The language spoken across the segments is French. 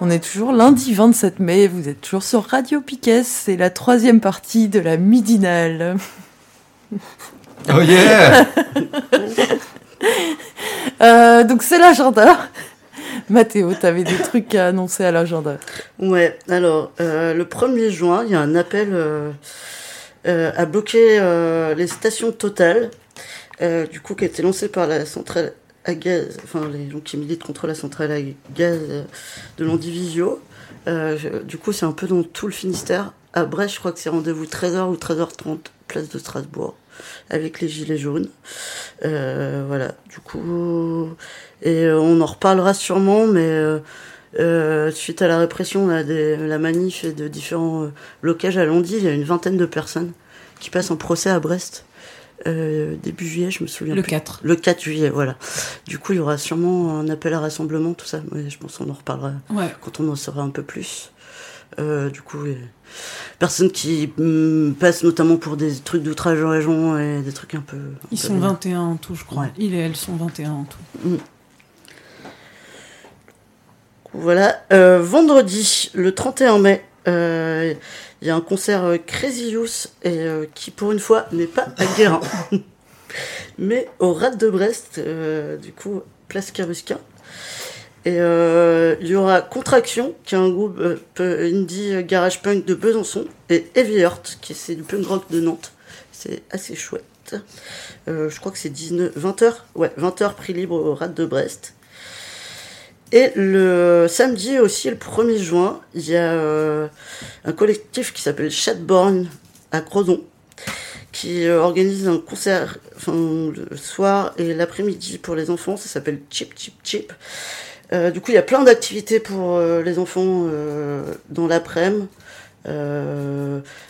On est toujours lundi 27 mai, vous êtes toujours sur Radio Piquet, c'est la troisième partie de la midinale. Oh yeah Euh, donc c'est l'agenda. Mathéo, t'avais des trucs à annoncer à l'agenda. Ouais, alors, euh, le 1er juin, il y a un appel euh, euh, à bloquer euh, les stations Total, euh, du coup, qui a été lancé par la centrale à gaz, enfin, les gens qui militent contre la centrale à gaz de l'Andivisio. Du coup, c'est un peu dans tout le Finistère. À Brest, je crois que c'est rendez-vous 13h ou 13h30, place de Strasbourg, avec les Gilets jaunes. Voilà, du coup, et on en reparlera sûrement, mais euh, suite à la répression là, des, la manif et de différents euh, blocages à Landy, il y a une vingtaine de personnes qui passent en procès à Brest. Euh, début juillet, je me souviens Le plus. 4. Le 4 juillet, voilà. Du coup, il y aura sûrement un appel à rassemblement, tout ça. Mais je pense qu'on en reparlera Ouais. quand on en saura un peu plus. Euh, du coup, personnes qui hum, passent notamment pour des trucs d'outrage en région et des trucs un peu. un Ils peu sont vénères. 21 en tout, je crois. Ouais. Il et elle sont 21 en tout. Voilà. Euh, vendredi, le 31 mai, euh, il y a un concert euh, Crazy Youth et euh, qui, pour une fois, n'est pas à Guérin, mais au Rat de Brest, euh, du coup, place Carusquin. Et euh, il y aura Contraction, qui est un groupe euh, indie euh, garage punk de Besançon, et Heavy Heart, qui est du punk rock de Nantes. C'est assez chouette. Euh, je crois que c'est 19, 20h, ouais, 20h prix libre au Rat de Brest. Et le samedi aussi, le 1er juin, il y a euh, un collectif qui s'appelle Chatborn à Crozon, qui euh, organise un concert enfin, le soir et l'après-midi pour les enfants. Ça s'appelle Chip Chip Chip. Euh, du coup, il y a plein d'activités pour les enfants dans l'après-midi.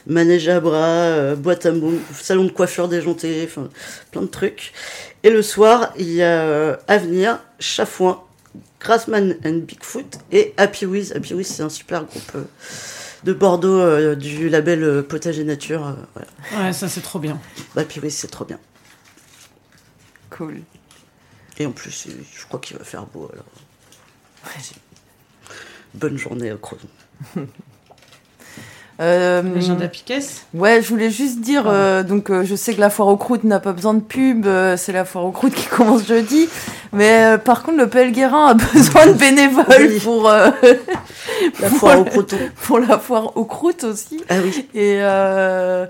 Manège à bras, boîte à mots, salon de coiffure déjanté, plein de trucs. Et le soir, il y a Avenir, Chafouin, Grassman and Bigfoot et Happy Wiz. Happy Wiz, c'est un super groupe euh, de Bordeaux euh, du label euh, Potager Nature. euh, voilà. Ouais, ça c'est trop bien. Happy Wiz, c'est trop bien. Cool. Et en plus, je crois qu'il va faire beau. Alors. Bonne journée à Crozon. Euh, L'agenda Piquet Ouais, je voulais juste dire, euh, donc euh, je sais que la foire aux croûtes n'a pas besoin de pub, euh, c'est la foire aux croûtes qui commence jeudi, mais euh, par contre le PL Guérin a besoin de bénévoles Oui. pour, euh, La pour, foire au croton. pour la foire aux croûtes aussi. Ah oui. Et euh,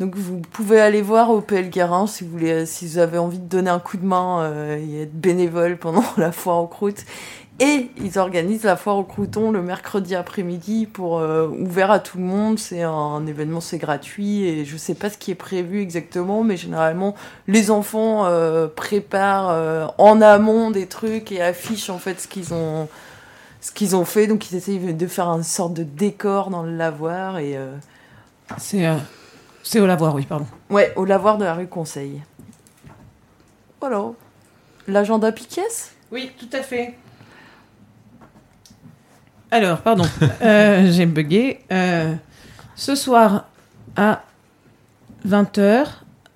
donc vous pouvez aller voir au PL Guérin si vous, voulez, si vous avez envie de donner un coup de main euh, et être bénévole pendant la foire aux croûtes. Et ils organisent la foire aux croutons le mercredi après-midi pour euh, ouvert à tout le monde. C'est un événement, c'est gratuit et je sais pas ce qui est prévu exactement, mais généralement les enfants euh, préparent euh, en amont des trucs et affichent en fait ce qu'ils ont ce qu'ils ont fait. Donc ils essayent de faire une sorte de décor dans le lavoir et euh, C'est euh, c'est au lavoir, oui, pardon. ouais au lavoir de la rue Conseil. Voilà. L'agenda Piquet? Oui, tout à fait. Alors, pardon, euh, j'ai bugué. Euh, ce soir à 20h,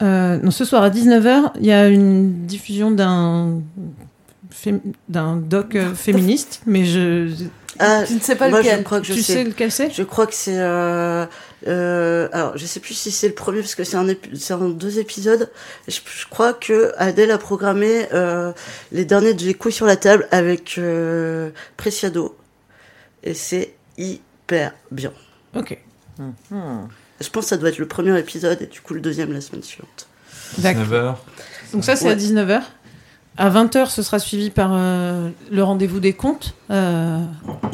euh, non, ce soir à 19h, il y a une diffusion d'un d'un doc féministe, mais je. Ah, Je ne sais pas moi, lequel. je crois que je tu sais. sais lequel c'est? Je crois que c'est. Euh, euh, alors, je sais plus si c'est le premier parce que c'est un, c'est un deux épisodes. Je, je crois que Adèle a programmé euh, les derniers de Les couilles sur la table avec Preciado. Et c'est hyper bien. Ok, Je pense que ça doit être le premier épisode et du coup le deuxième la semaine suivante. d'accord. 9h. Donc ça, c'est Ouais. à 19h. À 20h, ce sera suivi par euh, le rendez-vous des comptes. Euh,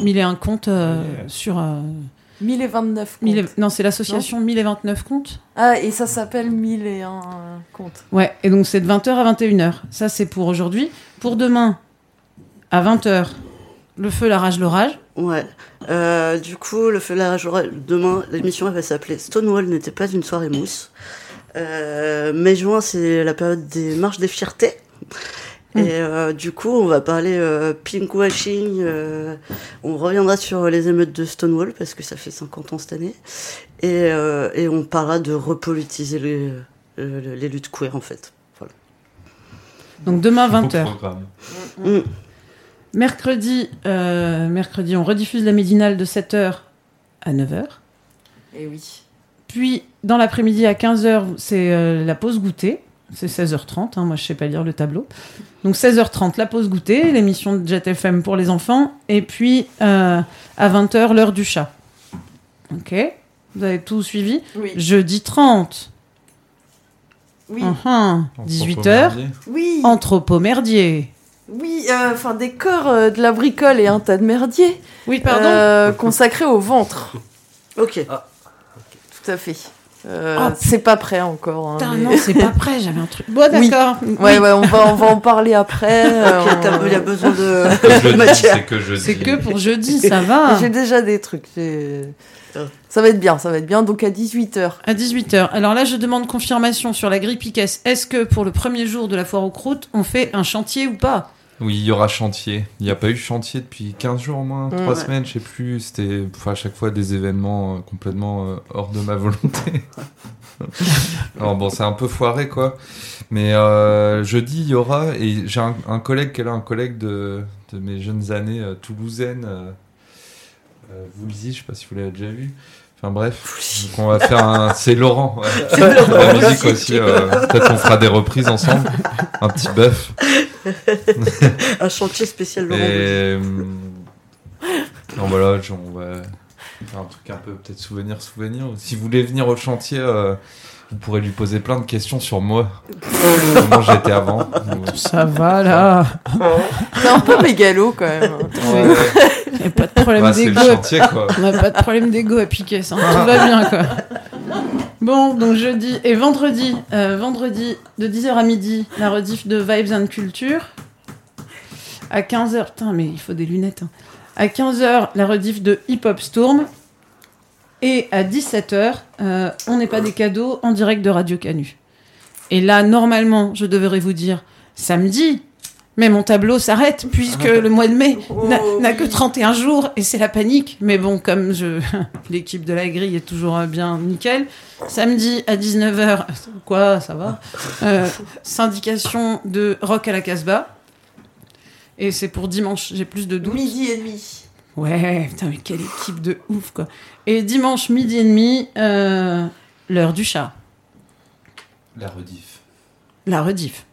mille et un comptes euh, Yeah. sur, euh, 1029 comptes. Mille et- Non, c'est l'association 1029 comptes. Ah, et ça s'appelle 1001 comptes. Ouais, et donc c'est de 20h à 21h. Ça, c'est pour aujourd'hui. Pour demain, à 20h, le feu, la rage, l'orage. Ouais. Euh, du coup, le feu la rage, aura- demain, l'émission elle va s'appeler Stonewall n'était pas une soirée mousse. Euh, Mai-juin, c'est la période des marches des fiertés. Mm. Et euh, du coup, on va parler euh, pinkwashing. euh, on reviendra sur les émeutes de Stonewall parce que ça fait 50 ans cette année. Et, euh, et on parlera de repolitiser les, les luttes queer en fait. Voilà. Donc demain, Beau 20h. programme. Mercredi, euh, mercredi, on rediffuse la midinale de 7h à 9h. Et Eh oui. Puis, dans l'après-midi à 15h, c'est euh, la pause goûter. C'est 16h30, hein, moi je sais pas lire le tableau. Donc 16h30, la pause goûter, l'émission de Jet FM pour les enfants. Et puis, euh, à 20h, l'heure du chat. Ok Vous avez tout suivi? Oui. Jeudi 30, Oui. uhum, 18h, Anthropomerdier. Oui. Anthropomerdier. Oui, euh, enfin, décor euh, de la bricole et un tas de merdier. Oui, pardon Euh, consacré au ventre. Ok. Tout à fait. Euh, Oh, c'est pas prêt encore. hein, mais- non, c'est pas prêt, j'avais un truc. Bon, Oui. d'accord. Ouais, Oui. ouais, on va, on va en parler après. Ok, t'as- il y a besoin de dis, matière. c'est que pour jeudi, ça va. J'ai déjà des trucs. Ah. Ça va être bien, ça va être bien. Donc à 18h. À 18h. Alors là, je demande confirmation sur la grille Piquet. Est-ce que pour le premier jour de la foire aux croûtes, on fait un chantier ou pas? Oui, il y aura chantier. Il n'y a pas eu chantier depuis 15 jours au moins, 3 Ouais. semaines, je sais plus. C'était à chaque fois des événements euh, complètement euh, hors de ma volonté. Alors bon, c'est un peu foiré quoi. Mais euh, jeudi, il y aura, et j'ai un, un collègue qui est là, un collègue de, de mes jeunes années euh, toulousaines, euh, euh, Woolsey, je sais pas si vous l'avez déjà vu. Enfin bref, donc on va faire un. C'est Laurent, ouais. La musique aussi, euh, peut-être on fera des reprises ensemble. Un petit bœuf. un chantier spécial Et Laurent. euh, non, voilà, on va faire un truc un peu peut-être souvenir, souvenir. Si vous voulez venir au chantier, euh, vous pourrez lui poser plein de questions sur moi. Comment j'étais avant. Ça va là. C'est un peu mégalo quand même. Ouais, Il n'y a pas de problème bah, d'ego. On n'a pas de problème d'ego à Piquet. ça. Tout va bien quoi. Bon, donc jeudi et vendredi, euh, vendredi de 10h à midi, la rediff de Vibes and Culture. À 15h, putain, mais il faut des lunettes. hein. À 15h, la rediff de Hip Hop Storm. Et à 17h, euh, on n'est pas des cadeaux en direct de Radio Canu. Et là, normalement, je devrais vous dire samedi, mais mon tableau s'arrête puisque le mois de mai n'a Oh, que 31 jours et c'est la panique. Mais bon, comme je l'équipe de la grille est toujours bien nickel, samedi à 19h, quoi, ça va Euh, Syndication de rock à la Casbah. Et c'est pour dimanche, j'ai plus de doutes. Midi et demi. Ouais, putain, mais quelle équipe de ouf, quoi. Et dimanche, midi et demi, euh, l'heure du chat. La rediff. La rediff.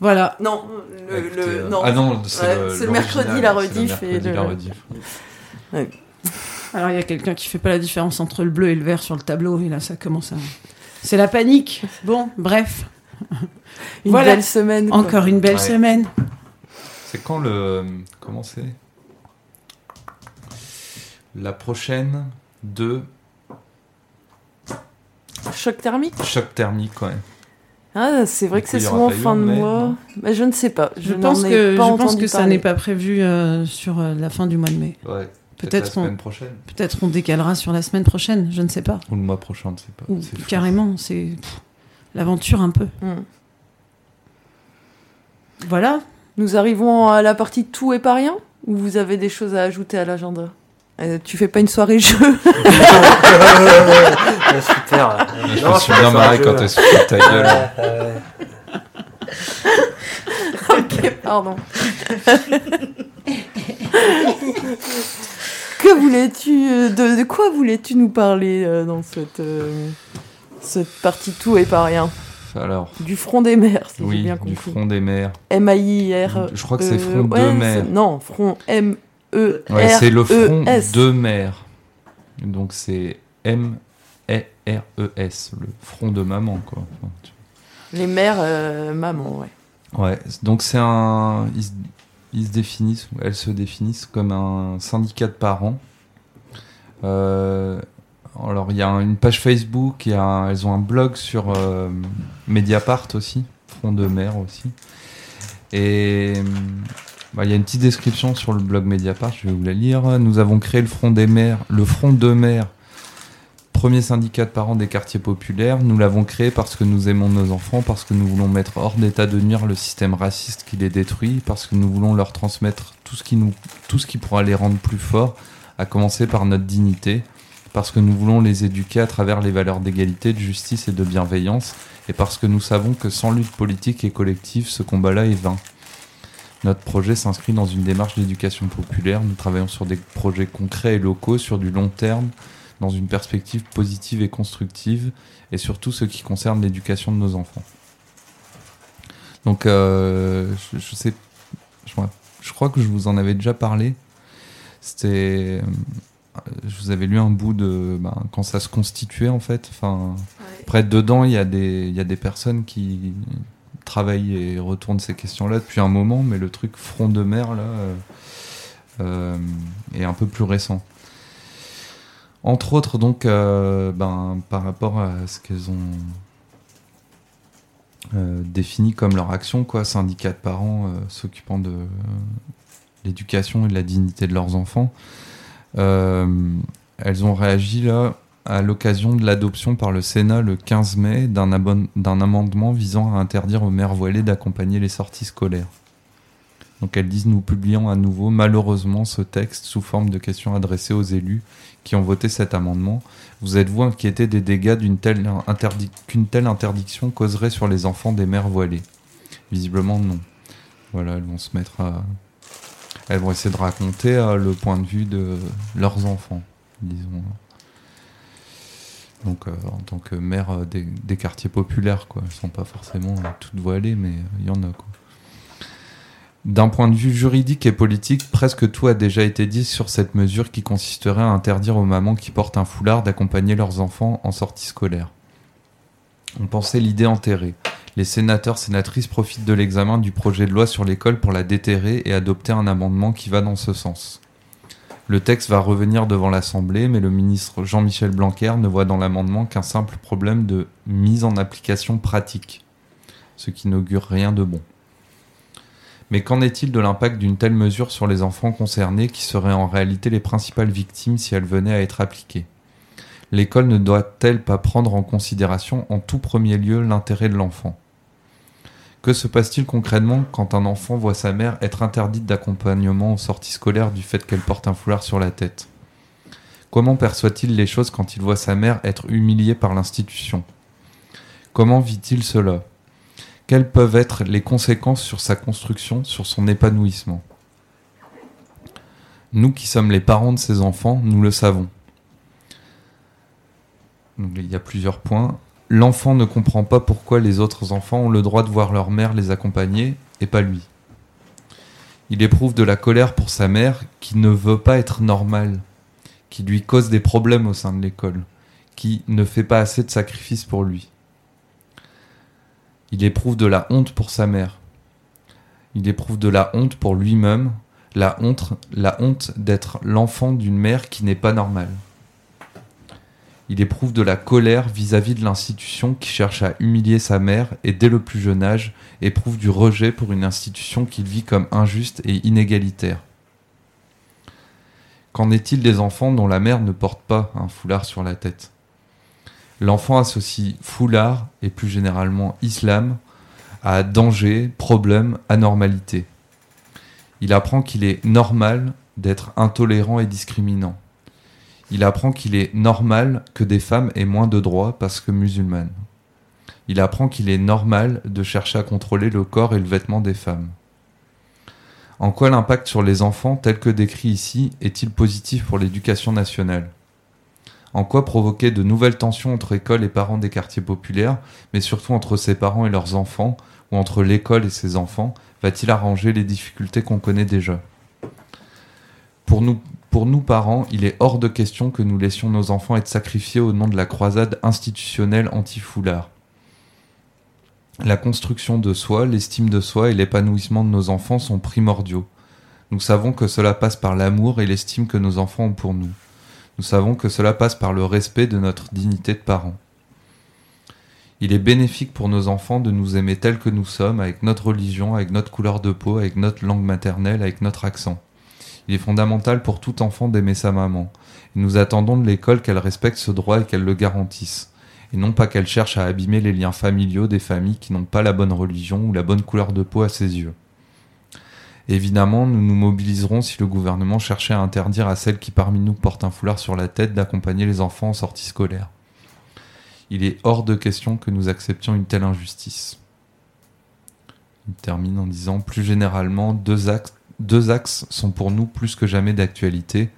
Voilà. Non, le, Écoutez, le- euh, non. Ah non, c'est Ouais, le, c'est le mercredi, la c'est le rediff, et mercredi, le- la rediff. Alors, il y a quelqu'un qui fait pas la différence entre le bleu et le vert sur le tableau, et là, ça commence à. C'est la panique. Bon, bref. Une Voilà. belle semaine. quoi. Encore une belle Ouais. semaine. C'est quand le. Comment c'est? La prochaine de Choc thermique? Choc thermique, ouais. Ah, c'est vrai que c'est souvent fin de mois. Mais je ne sais pas. Je, pense ai que, pas je pense que ça n'est pas prévu euh, sur euh, la fin du mois de mai. Ouais. Peut-être qu'on-. Peut-être on décalera sur la semaine prochaine, je ne sais pas. Ou le mois prochain, je sais pas. Ou carrément, c'est l'aventure un peu. Hmm. Voilà. Nous arrivons à la partie tout et pas rien Ou vous avez des choses à ajouter à l'agenda? Euh, Tu fais pas une soirée jeu Ouais, super. là. Je Non, me suis bien marré quand elle se fout de ta gueule. Ouais, ouais. Ok, pardon. que voulais-tu euh, de, de quoi voulais-tu nous parler euh, dans cette euh, cette partie tout et pas rien? Alors, Du front des mers, si j'ai oui, bien du compris. front des mers. M A I R. Je crois que c'est euh, front de ouais, mer. Non, front M E R Ouais, c'est le front E S. de mer. Donc c'est M E R E S, le front de maman quoi. Enfin, tu- Les mères euh, maman, ouais. Ouais, donc c'est un ils, se- ils se définissent, elles se définissent comme un syndicat de parents Euh, alors, il y a une page Facebook, y a un- elles ont un blog sur euh, Mediapart aussi, Front de mer aussi. Et euh, bah, il y a une petite description sur le blog Mediapart, je vais vous la lire. Nous avons créé le Front des mers, le Front de mer, premier syndicat de parents des quartiers populaires. Nous l'avons créé parce que nous aimons nos enfants, parce que nous voulons mettre hors d'état de nuire le système raciste qui les détruit, parce que nous voulons leur transmettre tout ce qui, nous, tout ce qui pourra les rendre plus forts, à commencer par notre dignité, parce que nous voulons les éduquer à travers les valeurs d'égalité, de justice et de bienveillance, et parce que nous savons que sans lutte politique et collective, ce combat-là est vain. Notre projet s'inscrit dans une démarche d'éducation populaire. Nous travaillons sur des projets concrets et locaux, sur du long terme, dans une perspective positive et constructive, et surtout ce qui concerne l'éducation de nos enfants. Donc, euh, je, je sais, je, je crois que je vous en avais déjà parlé. C'était, euh, je vous avais lu un bout de ben, quand ça se constituait en fait. Enfin, après dedans, il y a des, il y a des personnes qui travaillent et retournent ces questions-là depuis un moment, mais le truc front de mer là euh, euh, est un peu plus récent. Entre autres, donc, euh, ben, par rapport à ce qu'elles ont défini comme leur action, quoi, syndicat de parents s'occupant de l'éducation et de la dignité de leurs enfants, elles ont réagi là à l'occasion de l'adoption par le Sénat le 15 mai d'un amendement visant à interdire aux mères voilées d'accompagner les sorties scolaires. Donc elles disent nous publions à nouveau malheureusement ce texte sous forme de questions adressées aux élus qui ont voté cet amendement. Vous êtes-vous inquiété des dégâts qu'une telle interdiction causerait sur les enfants des mères voilées? Visiblement non. Voilà, elles vont se mettre à elles vont essayer de raconter euh, le point de vue de leurs enfants, disons. Donc euh, en tant que mère euh, des, quartiers populaires, quoi. Elles sont pas forcément euh, toutes voilées, mais il y en a quoi. D'un point de vue juridique et politique, presque tout a déjà été dit sur cette mesure qui consisterait à interdire aux mamans qui portent un foulard d'accompagner leurs enfants en sortie scolaire. On pensait l'idée enterrée. Les sénateurs sénatrices profitent de l'examen du projet de loi sur l'école pour la déterrer et adopter un amendement qui va dans ce sens. Le texte va revenir devant l'Assemblée, mais le ministre Jean-Michel Blanquer ne voit dans l'amendement qu'un simple problème de mise en application pratique, ce qui n'augure rien de bon. Mais qu'en est-il de l'impact d'une telle mesure sur les enfants concernés qui seraient en réalité les principales victimes si elle venait à être appliquée? L'école ne doit-elle pas prendre en considération en tout premier lieu l'intérêt de l'enfant? Que se passe-t-il concrètement quand un enfant voit sa mère être interdite d'accompagnement aux sorties scolaires du fait qu'elle porte un foulard sur la tête? Comment perçoit-il les choses quand il voit sa mère être humiliée par l'institution? Comment vit-il cela? Quelles peuvent être les conséquences sur sa construction, sur son épanouissement? Nous qui sommes les parents de ces enfants, nous le savons. Il y a plusieurs points. L'enfant ne comprend pas pourquoi les autres enfants ont le droit de voir leur mère les accompagner et pas lui. Il éprouve de la colère pour sa mère qui ne veut pas être normale, qui lui cause des problèmes au sein de l'école, qui ne fait pas assez de sacrifices pour lui. Il éprouve de la honte pour sa mère. Il éprouve de la honte pour lui-même, la honte, la honte d'être l'enfant d'une mère qui n'est pas normale. Il éprouve de la colère vis-à-vis de l'institution qui cherche à humilier sa mère et dès le plus jeune âge éprouve du rejet pour une institution qu'il vit comme injuste et inégalitaire. Qu'en est-il des enfants dont la mère ne porte pas un foulard sur la tête? L'enfant associe foulard et plus généralement islam à danger, problème, anormalité. Il apprend qu'il est normal d'être intolérant et discriminant. Il apprend qu'il est normal que des femmes aient moins de droits parce que musulmanes. Il apprend qu'il est normal de chercher à contrôler le corps et le vêtement des femmes. En quoi l'impact sur les enfants tel que décrit ici est-il positif pour l'éducation nationale? En quoi provoquer de nouvelles tensions entre écoles et parents des quartiers populaires, mais surtout entre ses parents et leurs enfants, ou entre l'école et ses enfants, va-t-il arranger les difficultés qu'on connaît déjà? Pour nous, pour nous parents, il est hors de question que nous laissions nos enfants être sacrifiés au nom de la croisade institutionnelle anti-foulard. La construction de soi, l'estime de soi et l'épanouissement de nos enfants sont primordiaux. Nous savons que cela passe par l'amour et l'estime que nos enfants ont pour nous. Nous savons que cela passe par le respect de notre dignité de parents. Il est bénéfique pour nos enfants de nous aimer tels que nous sommes, avec notre religion, avec notre couleur de peau, avec notre langue maternelle, avec notre accent. Il est fondamental pour tout enfant d'aimer sa maman. Nous attendons de l'école qu'elle respecte ce droit et qu'elle le garantisse. Et non pas qu'elle cherche à abîmer les liens familiaux des familles qui n'ont pas la bonne religion ou la bonne couleur de peau à ses yeux. Évidemment, nous nous mobiliserons si le gouvernement cherchait à interdire à celles qui parmi nous portent un foulard sur la tête d'accompagner les enfants en sortie scolaire. Il est hors de question que nous acceptions une telle injustice. Il termine en disant plus généralement, deux axes, deux axes sont pour nous plus que jamais d'actualité.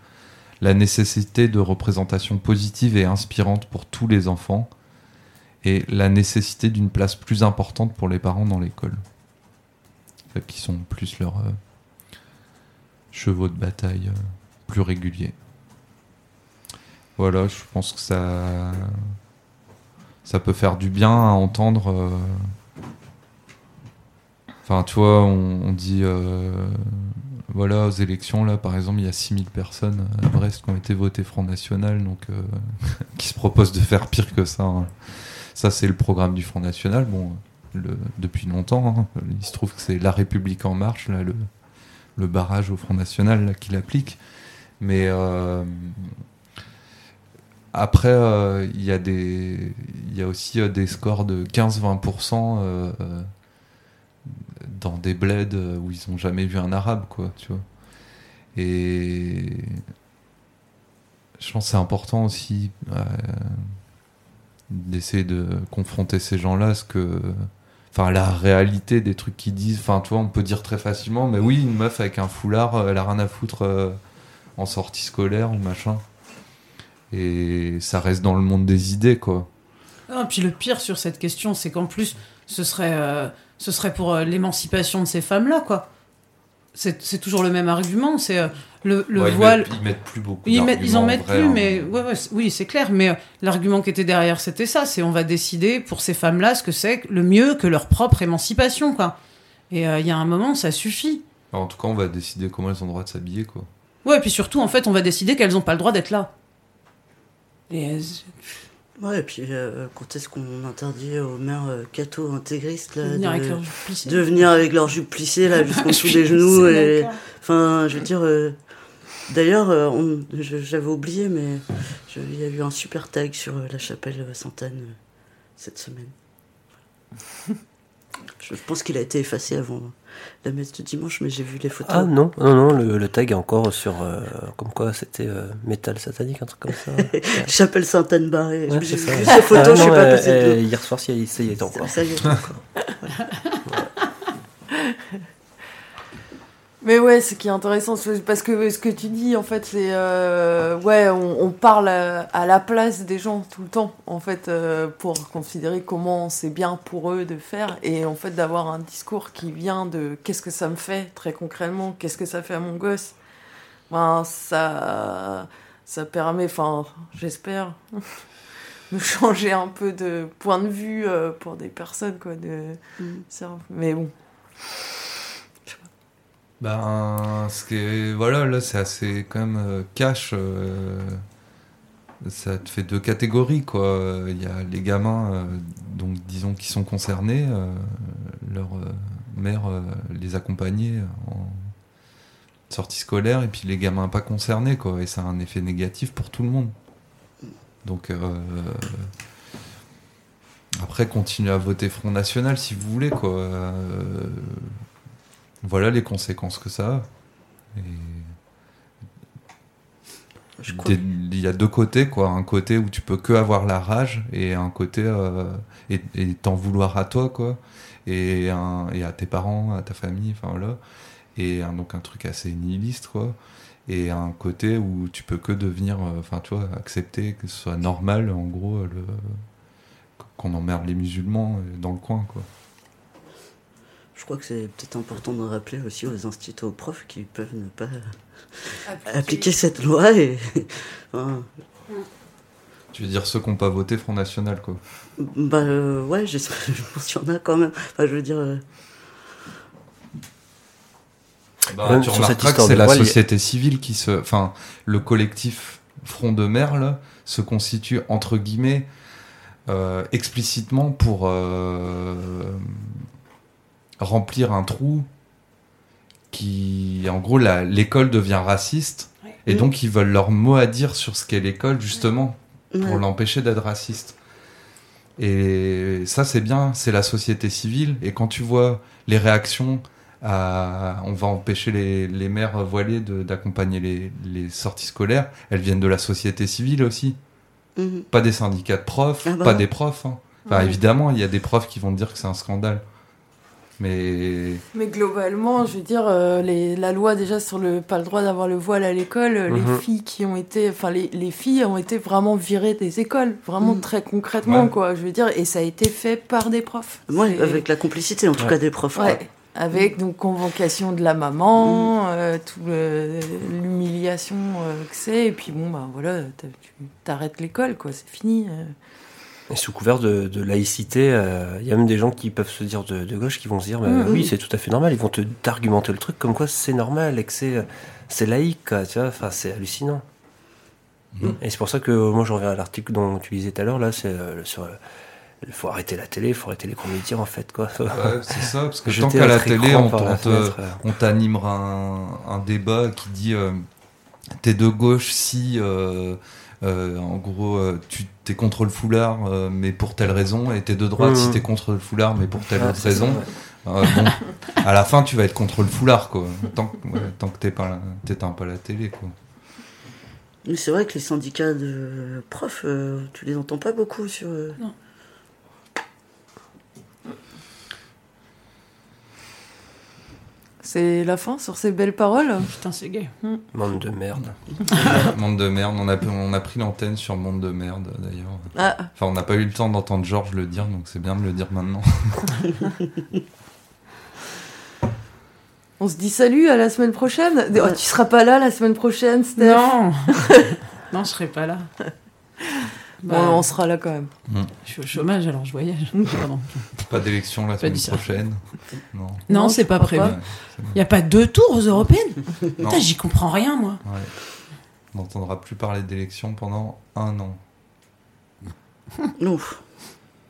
La nécessité de représentation positive et inspirante pour tous les enfants et la nécessité d'une place plus importante pour les parents dans l'école. Qui sont plus leurs euh, chevaux de bataille euh, plus réguliers. Voilà, je pense que ça ça peut faire du bien à entendre. euh, Enfin, tu vois, on, dit, euh, voilà, aux élections, là, par exemple, il y a 6000 personnes à Brest qui ont été votées Front National, euh, qui se proposent de faire pire que ça. hein. Ça, c'est le programme du Front National, bon, depuis longtemps. hein. Il se trouve que c'est La République En Marche, là, le, barrage au Front National, là, qui l'applique. Mais. euh, après, il y a des, y a aussi des scores de 15-20% euh, euh, dans des bleds euh, où ils ont jamais vu un arabe, quoi, tu vois. Et je pense que c'est important aussi euh, d'essayer de confronter ces gens-là, à ce que, enfin, la réalité des trucs qu'ils disent. Enfin, tu vois, on peut dire très facilement, mais oui, une meuf avec un foulard, euh, elle a rien à foutre en sortie scolaire ou machin. Et ça reste dans le monde des idées, quoi. Ah, puis le pire sur cette question, c'est qu'en plus, ce serait, ce serait pour euh, l'émancipation de ces femmes-là, quoi. C'est toujours le même argument, c'est euh, le, le Ouais, ils voile. mettent- Ils mettent, plus beaucoup. Ils, en mettent vrai, plus, hein. mais ouais, ouais, c'est- oui, c'est clair. Mais euh, l'argument qui était derrière, c'était ça c'est on va décider pour ces femmes-là ce que c'est le mieux que leur propre émancipation, quoi. Et euh, il y a un moment, ça suffit. En tout cas, on va décider comment elles ont le droit de s'habiller, quoi. Ouais, et puis surtout, en fait, on va décider qu'elles n'ont pas le droit d'être là. Et elles- Ouais, et puis euh, quand est-ce qu'on interdit aux mères euh, catho intégristes là, venir de, avec leur jupe plissée. de venir avec leur jupe plissée là jusqu'en dessous des genoux et enfin je veux dire euh, d'ailleurs euh, j'avais oublié mais je- il y a eu un super tag sur euh, la chapelle Sainte-Anne euh, cette semaine je pense qu'il a été effacé avant la messe de dimanche mais j'ai vu les photos Ah non, non, non, le, le tag est encore sur. euh, comme quoi c'était euh, métal satanique, un truc comme ça. Chapelle Sainte-Anne barrée Ouais, j'ai vu ça. ces photos Ah, je suis non, pas euh, passé euh. Hier soir, ça y est encore. ça y encore. Mais ouais, ce qui est intéressant, parce que ce que tu dis, en fait, c'est euh, ouais, on, on parle à, à la place des gens tout le temps, en fait, euh, pour considérer comment c'est bien pour eux de faire, et en fait d'avoir un discours qui vient de qu'est-ce que ça me fait très concrètement, qu'est-ce que ça fait à mon gosse? Ben ça, ça permet, enfin, j'espère, de changer un peu de point de vue euh, pour des personnes, quoi. De, Mm. mais bon. Ben, ce qui est, voilà, là, c'est assez quand même euh, cash. euh, ça te fait deux catégories, quoi. Il y a les gamins, euh, donc disons qui sont concernés, leur mère les accompagnait en sortie scolaire, et puis les gamins pas concernés, quoi. Et ça a un effet négatif pour tout le monde. Donc, euh, après, continuez à voter Front National si vous voulez, quoi. Euh, voilà les conséquences que ça a. Et crois il y a deux côtés, quoi. Un côté où tu peux que avoir la rage et un côté euh, et t'en vouloir à toi, quoi. Et, un, et à tes parents, à ta famille, enfin voilà. Et un- donc un truc assez nihiliste, quoi. Et un côté où tu peux que devenir, euh, enfin tu vois, accepter que ce soit normal, en gros, euh, le qu'on emmerde les musulmans euh, dans le coin, quoi. Je crois que c'est peut-être important de rappeler aussi aux instituts, aux profs qui peuvent ne pas appliquer cette loi et enfin, Tu veux dire ceux qui n'ont pas voté Front National, quoi. bah euh, ouais j'espère je pense qu'il y en a quand même enfin je veux dire euh, Bah, tu sur cette remarqueras que c'est la société civile qui se. Enfin, le collectif front de mer là, se constitue entre guillemets euh, explicitement pour euh, remplir un trou qui, en gros, la- l'école devient raciste Ouais. et Mm. donc ils veulent leur mot à dire sur ce qu'est l'école justement pour Ouais. l'empêcher d'être raciste. Et ça, c'est bien, c'est la société civile. Et quand tu vois les réactions à on va empêcher les, les mères voilées de- d'accompagner les, les sorties scolaires, elles viennent de la société civile aussi. Mhm. Pas des syndicats de profs, Ah bah pas des profs. hein. Enfin, évidemment, il y a des profs qui vont dire que c'est un scandale. Mais Mais globalement, je veux dire, euh, les, la loi déjà sur le pas le droit d'avoir le voile à l'école, euh, les Mhm. filles qui ont été, enfin les, les filles ont été vraiment virées des écoles, vraiment Mhm. très concrètement Ouais. quoi. Je veux dire, et ça a été fait par des profs. Ouais, C'est- avec la complicité en tout Ouais. cas des profs. Ouais. Avec donc convocation de la maman, euh, tout l'humiliation euh, que c'est, et puis bon bah voilà, tu t'arrêtes l'école quoi, c'est fini. Et sous couvert de, de laïcité, euh, il y a même des gens qui peuvent se dire de, de gauche qui vont se dire bah, Mhm. oui c'est tout à fait normal. Ils vont te t'argumenter le truc comme quoi c'est normal et que c'est laïque. Quoi, tu vois, enfin c'est hallucinant. Mhm. Et c'est pour ça que moi j'en reviens à l'article dont tu disais tout à l'heure là, c'est euh, sur euh, il faut arrêter la télé, il faut arrêter les médias en fait quoi. ouais, c'est ça, parce que tant qu'à la télé, on, on euh. on t'animera un, un débat qui dit euh, t'es de gauche si euh, en gros euh, tu t'es contre le foulard euh, mais pour telle raison et t'es de droite Mhm. si t'es contre le foulard mais pour telle Ah, autre ça, raison ouais. Euh, bon, à la fin tu vas être contre le foulard quoi tant, que- ouais, tant que t'es pas t'éteins pas la télé quoi Mais c'est vrai que les syndicats de profs, euh, tu les entends pas beaucoup sur. euh, C'est la fin sur ces belles paroles. Putain, c'est gay. Monde de merde. monde de merde on a, on a pris l'antenne sur monde de merde d'ailleurs Ah, enfin on n'a pas eu le temps d'entendre Georges le dire donc c'est bien de le dire maintenant on se dit salut à la semaine prochaine. Oh, tu seras pas là la semaine prochaine, Steph. Non Non, je serai pas là. Bon, Bah, on sera là quand même. Je suis au chômage, alors je voyage. Pardon. pas d'élection la semaine prochaine non Non, Non, c'est pas prévu. Il y a pas deux tours aux européennes j'y comprends rien, moi. Ouais. On n'entendra plus parler d'élections pendant un an. Non.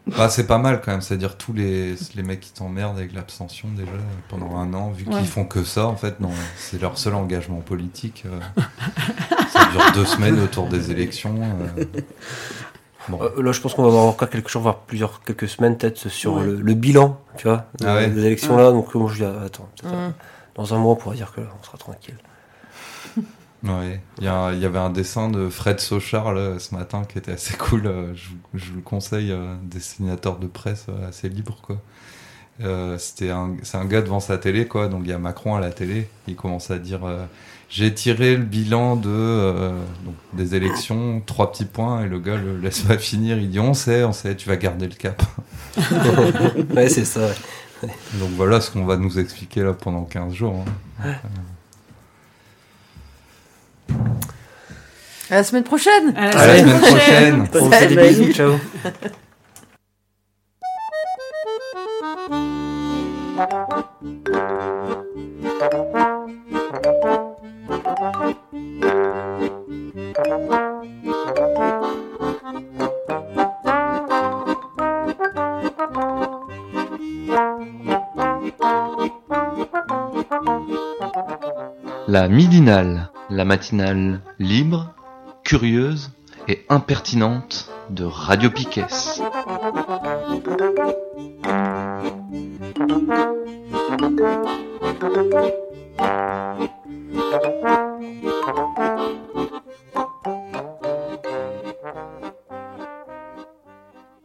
Bah, c'est pas mal quand même, c'est-à-dire tous les, les mecs qui t'emmerdent avec l'abstention déjà pendant un an, vu Ouais. qu'ils font que ça, en fait, non, c'est leur seul engagement politique. euh. ça dure deux semaines autour des élections. euh. Bon. Euh, là, je pense qu'on va avoir encore quelques jours, voire plusieurs, quelques semaines peut-être sur Ouais. le, le bilan, tu vois, de- Ah ouais. des élections là. Donc, moi, je dis, attends, dans un mois, on pourra dire que là, on sera tranquille. Ouais. Il y, y avait un dessin de Fred Sochard là, ce matin qui était assez cool. euh, Je, je vous le conseille, euh, dessinateur de presse euh, assez libre quoi. Euh, c'était un, c'est un gars devant sa télé quoi. Donc il y a Macron à la télé. Il commence à dire euh, j'ai tiré le bilan de euh, donc, des élections, trois petits points et le gars le laisse pas finir. Il dit on sait, on sait, tu vas garder le cap. ouais, c'est ça. ouais. Donc voilà ce qu'on va nous expliquer là pendant 15 jours. hein. À la semaine prochaine. À la À semaine prochaine. Des bisous, ciao. La midinale, la matinale libre, curieuse et impertinente de Radio Piquet.